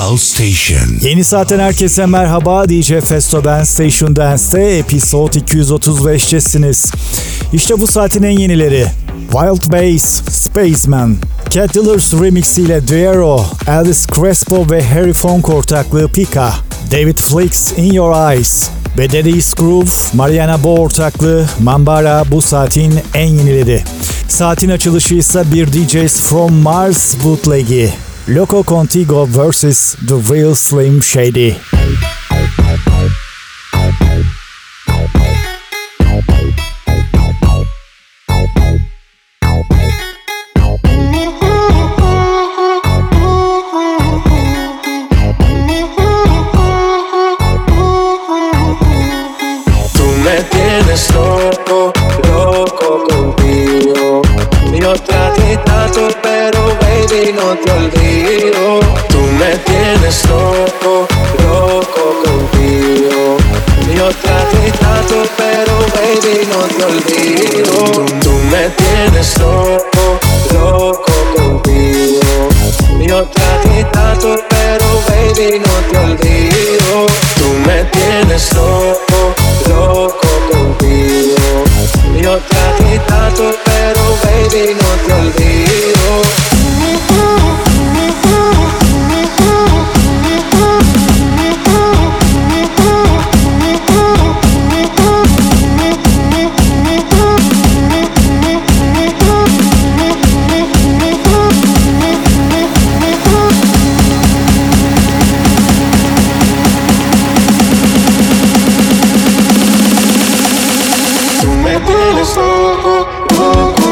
House Station. Yeni saatten herkese merhaba. DJ Festo Ben Station Dance'te episode 235'tesiniz. İşte bu saatin en yenileri. Wild Bass, Spaceman, Cat Dealers Remix ile Duero, Alice Crespo ve Harry Funk ortaklığı Pika, David Flix In Your Eyes, Bedeli's Groove, Mariana Bo ortaklığı Mambara bu saatin en yenileri. Saatin açılışı ise bir DJs From Mars bootleg'i. Loco Contigo vs. The Real Slim Shady. el olvido. Tú me tienes loco, loco contigo. Mi otra pero baby, no te olvido. Tú me tienes loco. me tienes loco,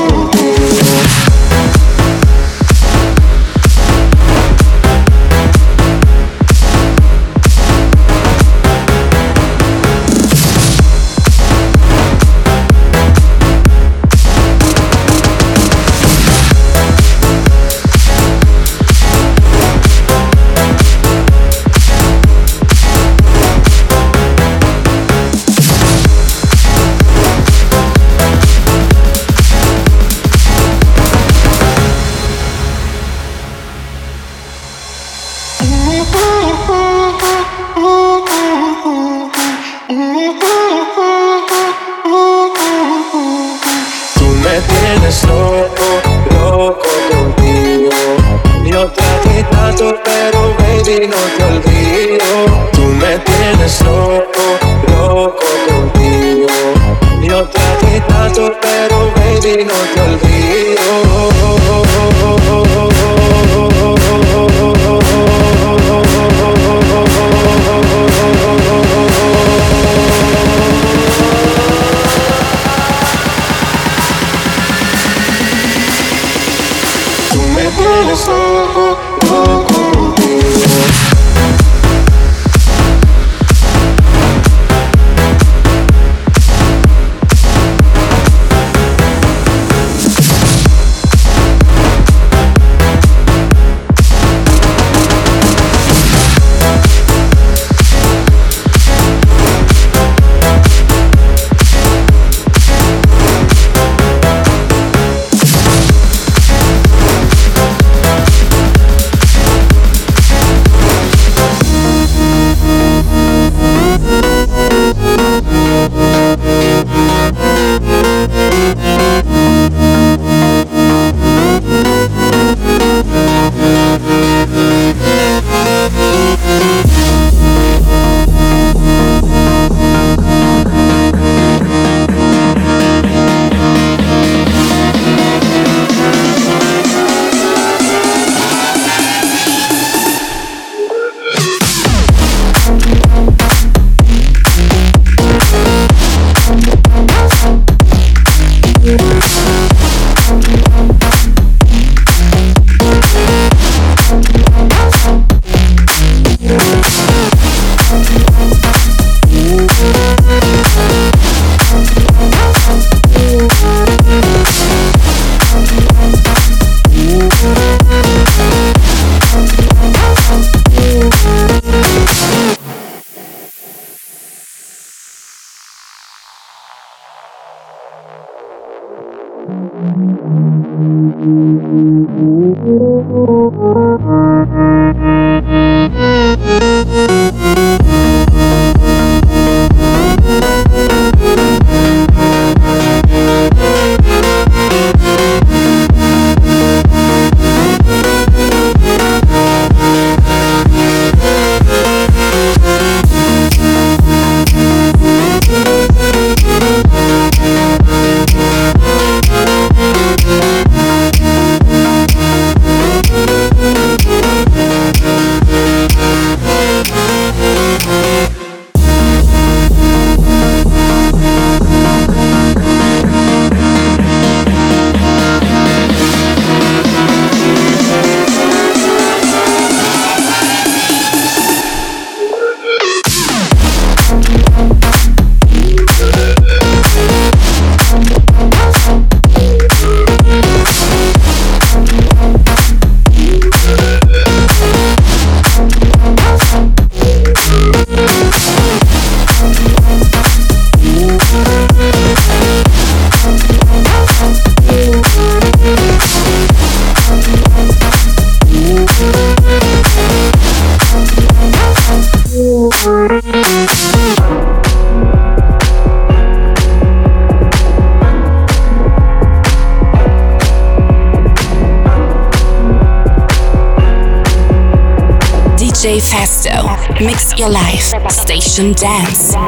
Station Dance.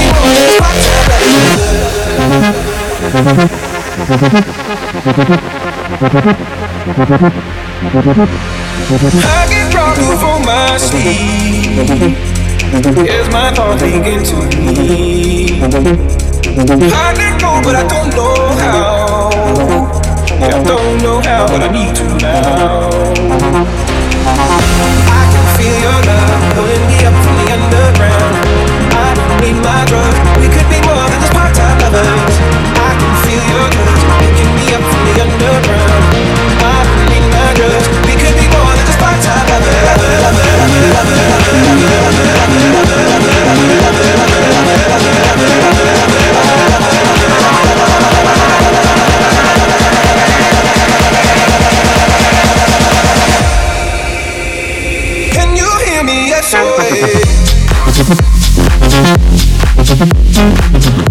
I get drunk before my sleep. Here's my thoughts thinking to me. I but I don't know how. Yeah, I don't know how, but I need to now. I can feel your love pulling me up from the underground. I need my drugs. We could be more than just part-time lovers. I can feel your touch picking me up from the underground. I need my drugs. We could be more than just part-time Can you hear me? Yes, We could be more than just part-time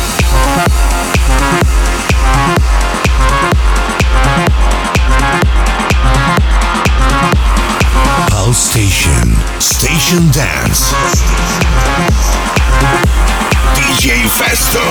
Station Dance. DJ Festo.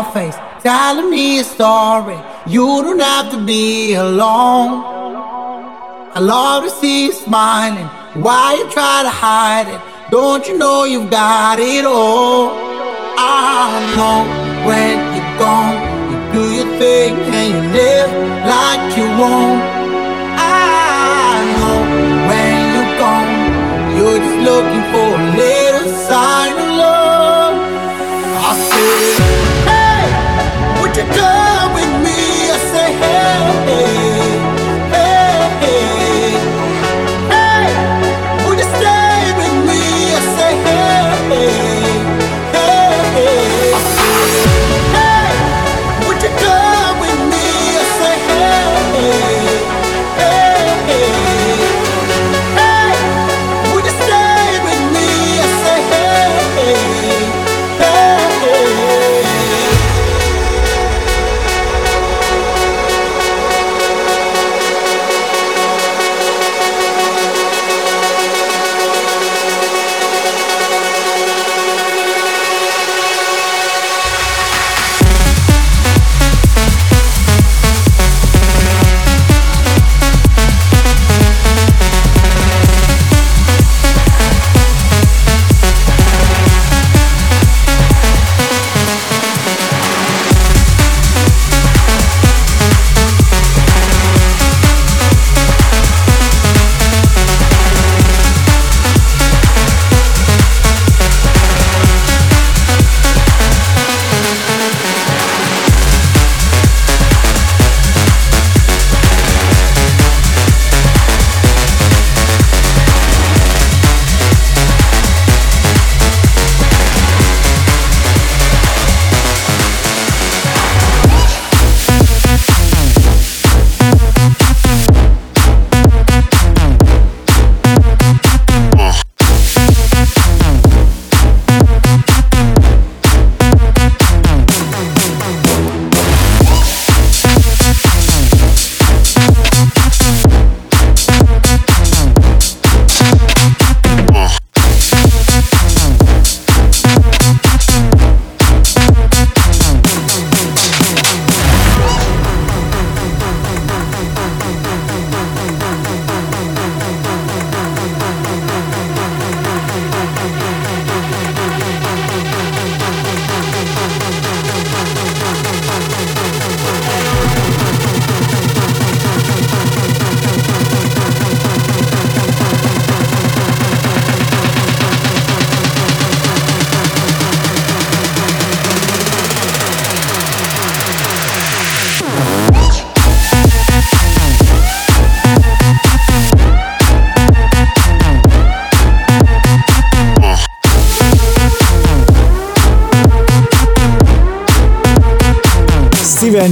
Your face, telling me a story. You don't have to be alone. I love to see you smiling. Why you try to hide it? Don't you know you've got it all? I know when you're gone, you do your thing and you live like you won't. I know when you're gone, you're just looking for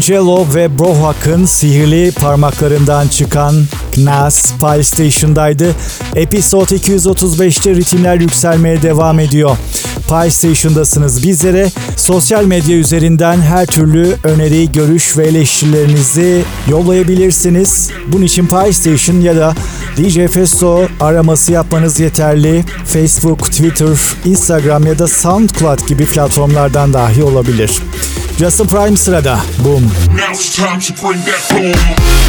D'Angelo ve Brohak'ın sihirli parmaklarından çıkan Knas Pile Station'daydı. Episode 235'te ritimler yükselmeye devam ediyor. Pie Station'dasınız. Bizlere sosyal medya üzerinden her türlü öneri, görüş ve eleştirilerinizi yollayabilirsiniz. Bunun için Pie Station ya da DJ Festo araması yapmanız yeterli. Facebook, Twitter, Instagram ya da SoundCloud gibi platformlardan dahi olabilir. Justin Prime sırada. Boom. Now it's time to bring that boom.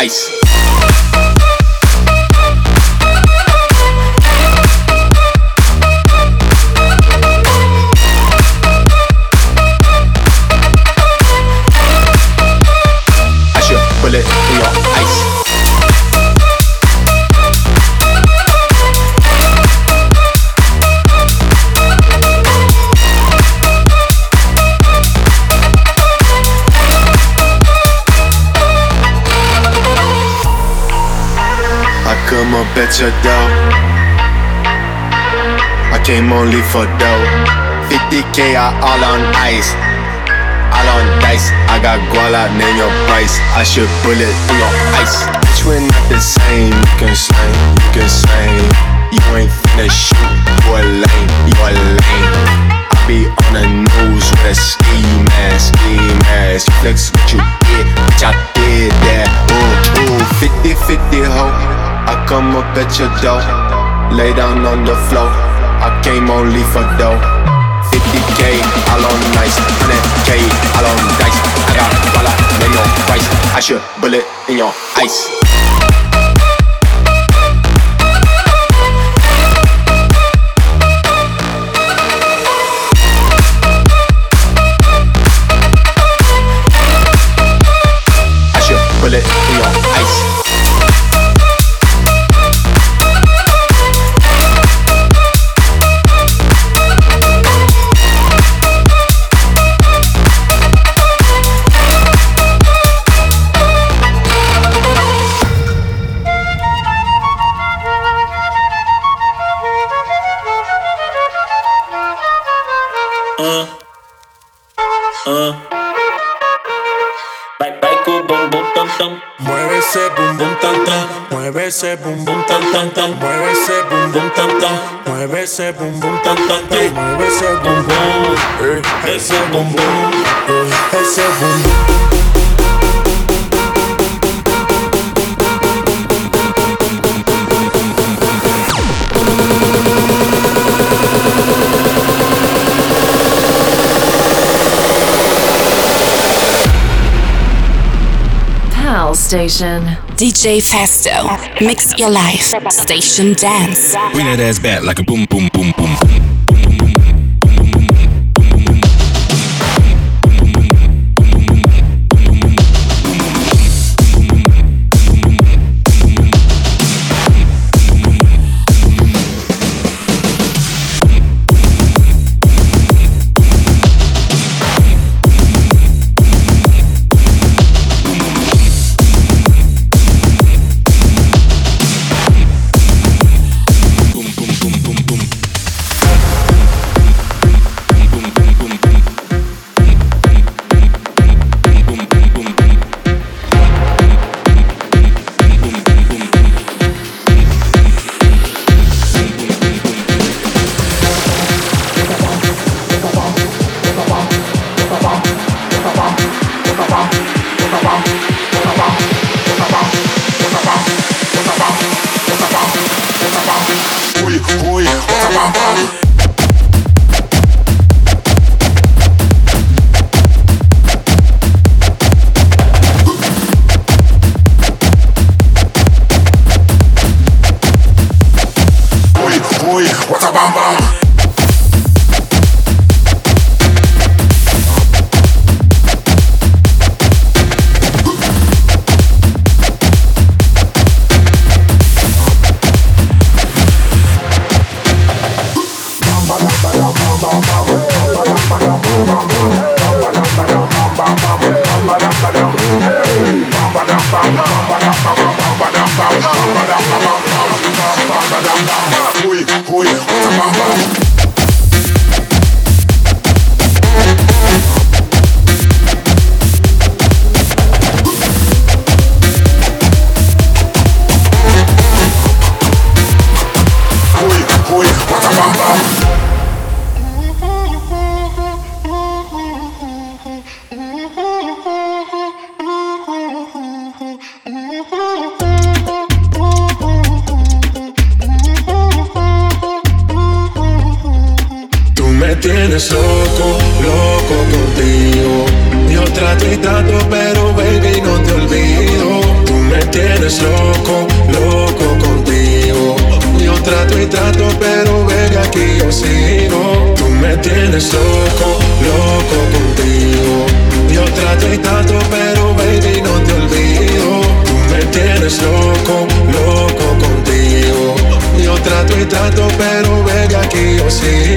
ice. at your door. I came only for dough. 50k are all on ice. All on dice. I got guala, name your price. I should bullet through your ice. Bitch, we're not the same. You can slang, you can slang. You ain't finna shoot. You a lame, you a lame. I be on the news with a ski mask, ski mask. Flex what you did, bitch, I did that. Ooh, ooh, 50, 50, ho come up at your door. Lay down on the floor. I came only for dough. 50k, all on nice. 100k, all on dice. I got dollar, made no price. I should bullet in your ice. Station. DJ Festo. Mix your life. Station Dance. Bring that ass back like a boom, boom, boom, boom. pero ven aquí, o oh, sí.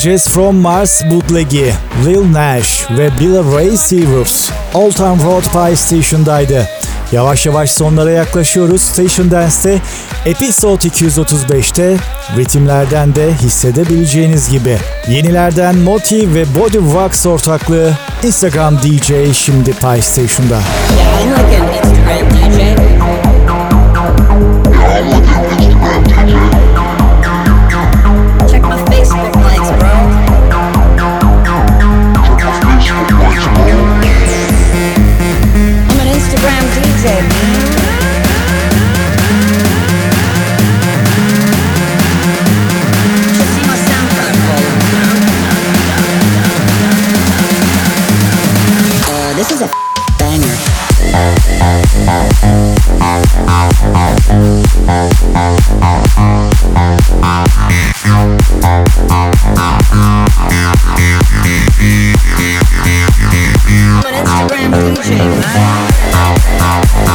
DJs from Mars bootleg'i Lil Nash ve Billy Ray Cyrus Old Town Road Pie Station'daydı. Yavaş yavaş sonlara yaklaşıyoruz. Station Dance'te Episode 235'te ritimlerden de hissedebileceğiniz gibi. Yenilerden Moti ve Body Wax ortaklığı Instagram DJ şimdi Pie Station'da. I'm like an Instagram DJ. Check Instagram DJ, Instagram DJ, man.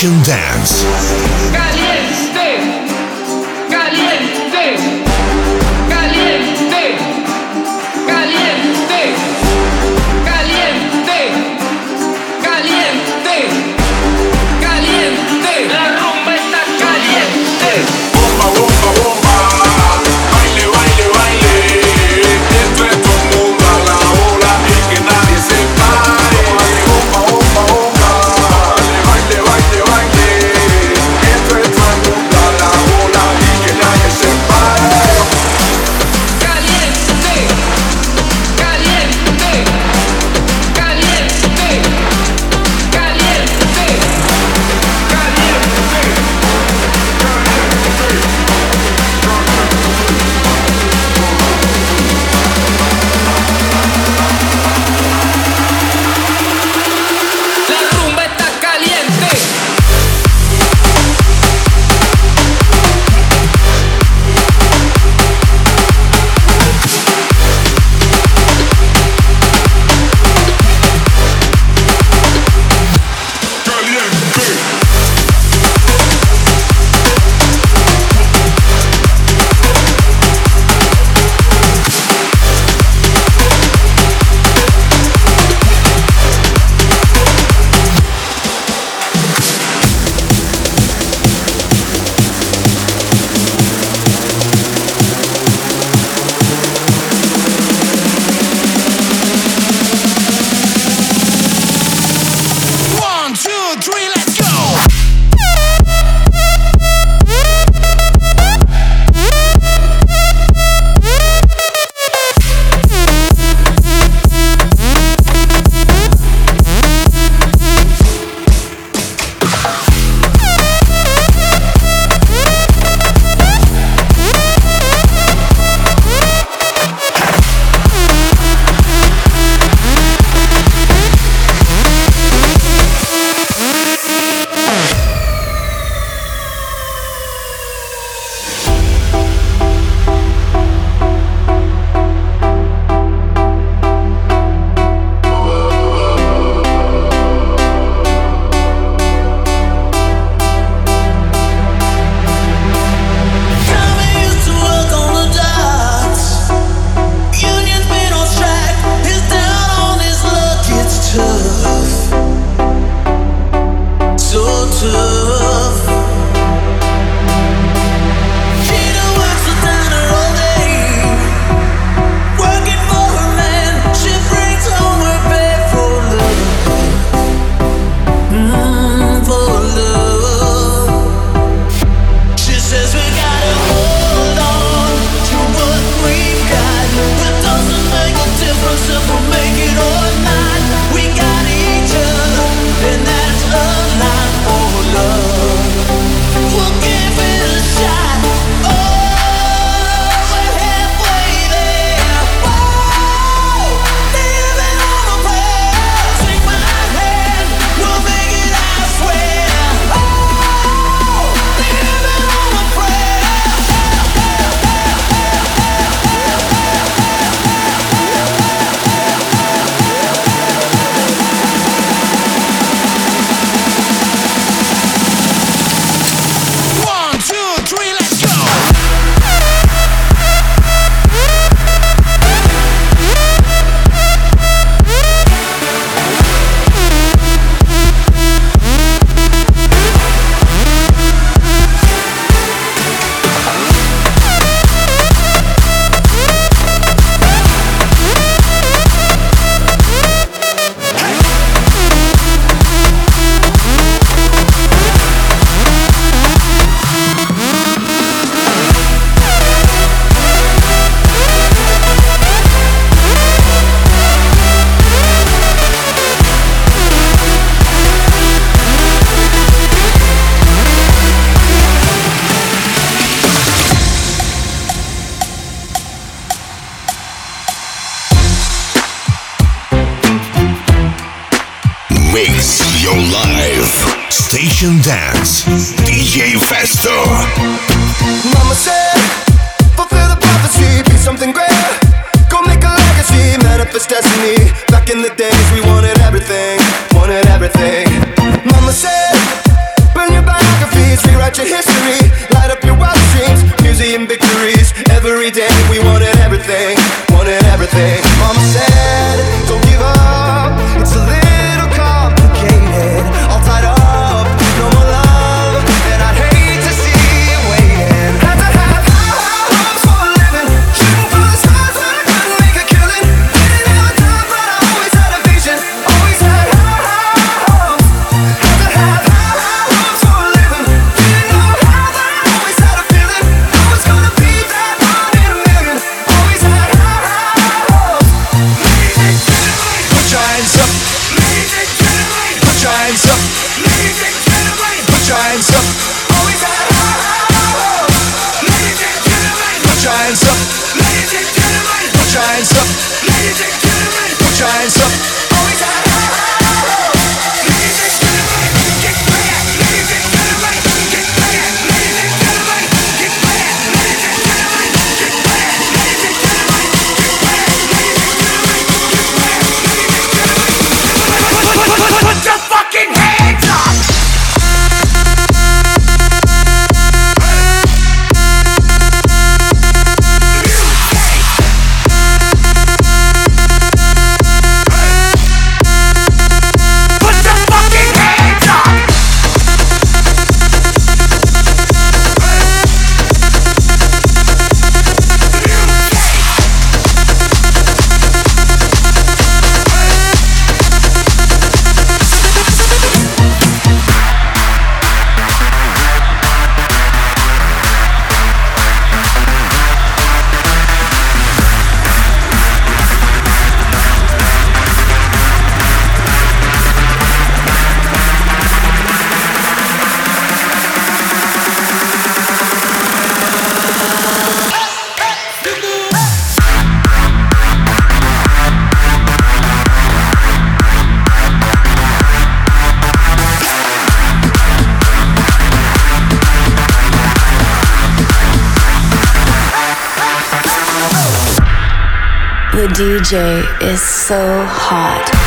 Dance. Your life, station dance, DJ Festo. Mama said, fulfill the prophecy, be something great. Go make a legacy, manifest destiny. Back in the days, we wanted everything, wanted everything. Mama said, burn your biographies, rewrite your history, light up your wildest dreams, museum victories. Every day, we wanted everything, wanted everything. DJ is so hot.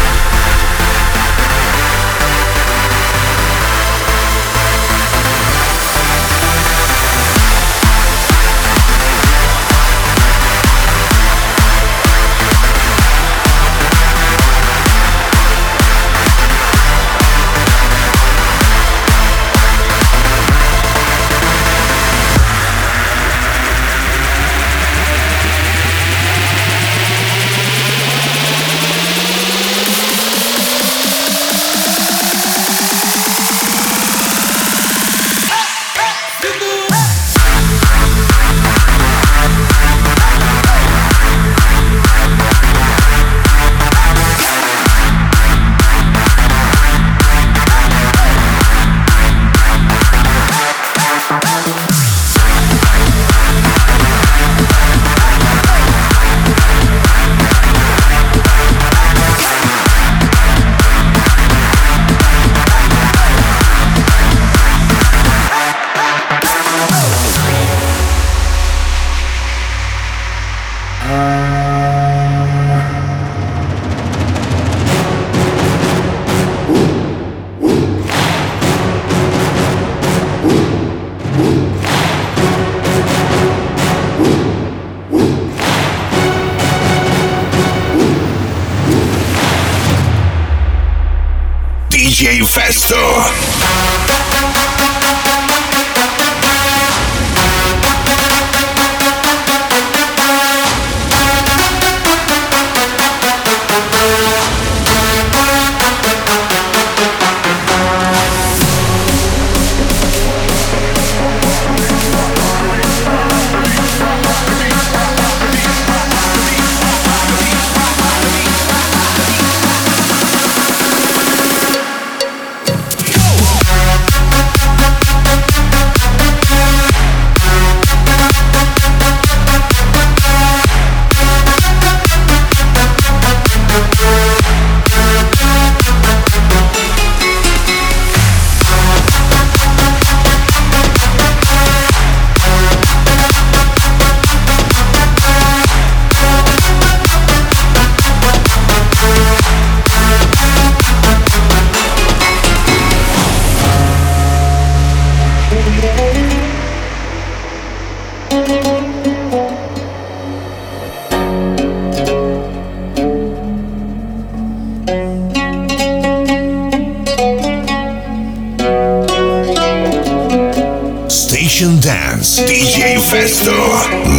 Station Dance. DJ Festo.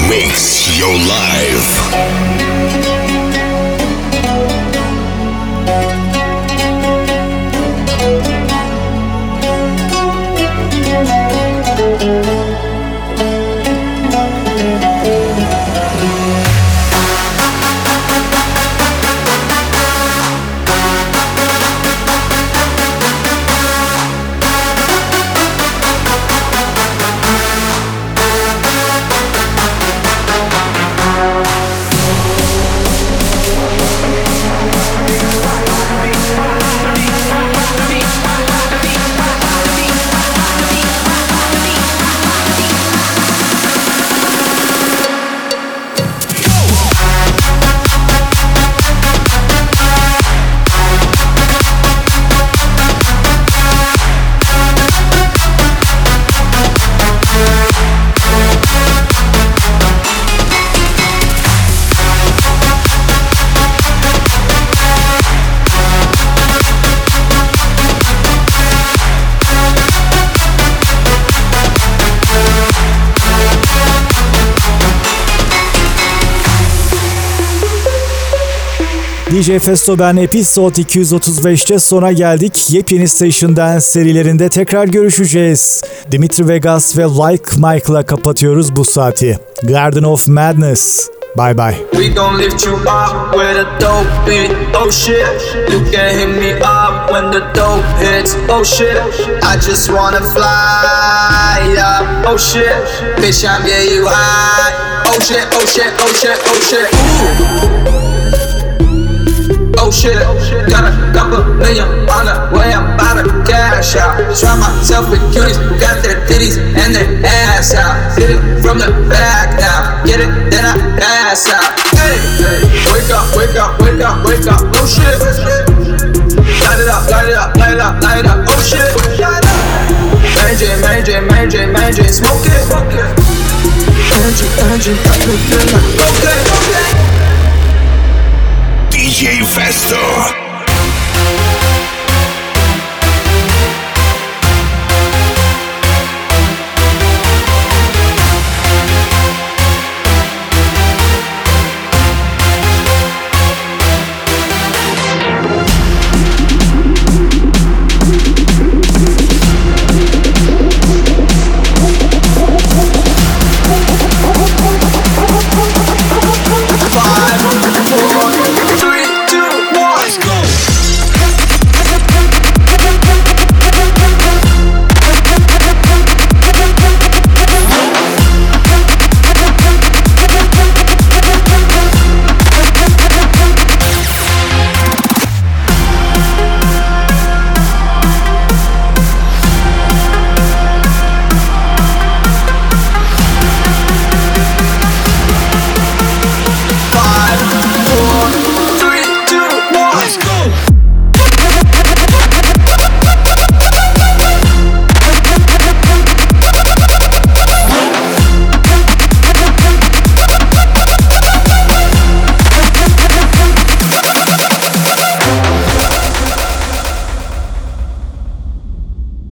Mix Your Life. DJ Festo ben Episode 235'te sona geldik. Yepyeni Station serilerinde tekrar görüşeceğiz. Dimitri Vegas ve Like Mike'la kapatıyoruz bu saati. Garden of Madness. Bye bye. We gon' lift you up with a dope beat. Oh shit, you can hit me up when the dope hits. Oh shit, I just wanna fly up. Oh shit, bitch, I'm getting you high. Oh shit, oh shit, oh shit, oh shit. Ooh. Shit, got a couple million on the way, I'm about to cash out. Try myself with cuties who got their titties and their ass out. Hit it from the back now, get it, then I pass out. Hey, wake up, wake up, wake up, wake up, oh shit. Light it up, light it up, light it up, light it up, oh shit. Mary Jane, Mary Jane, smoke it. Energy, energy, got me feeling okay, okay. DJ Festo.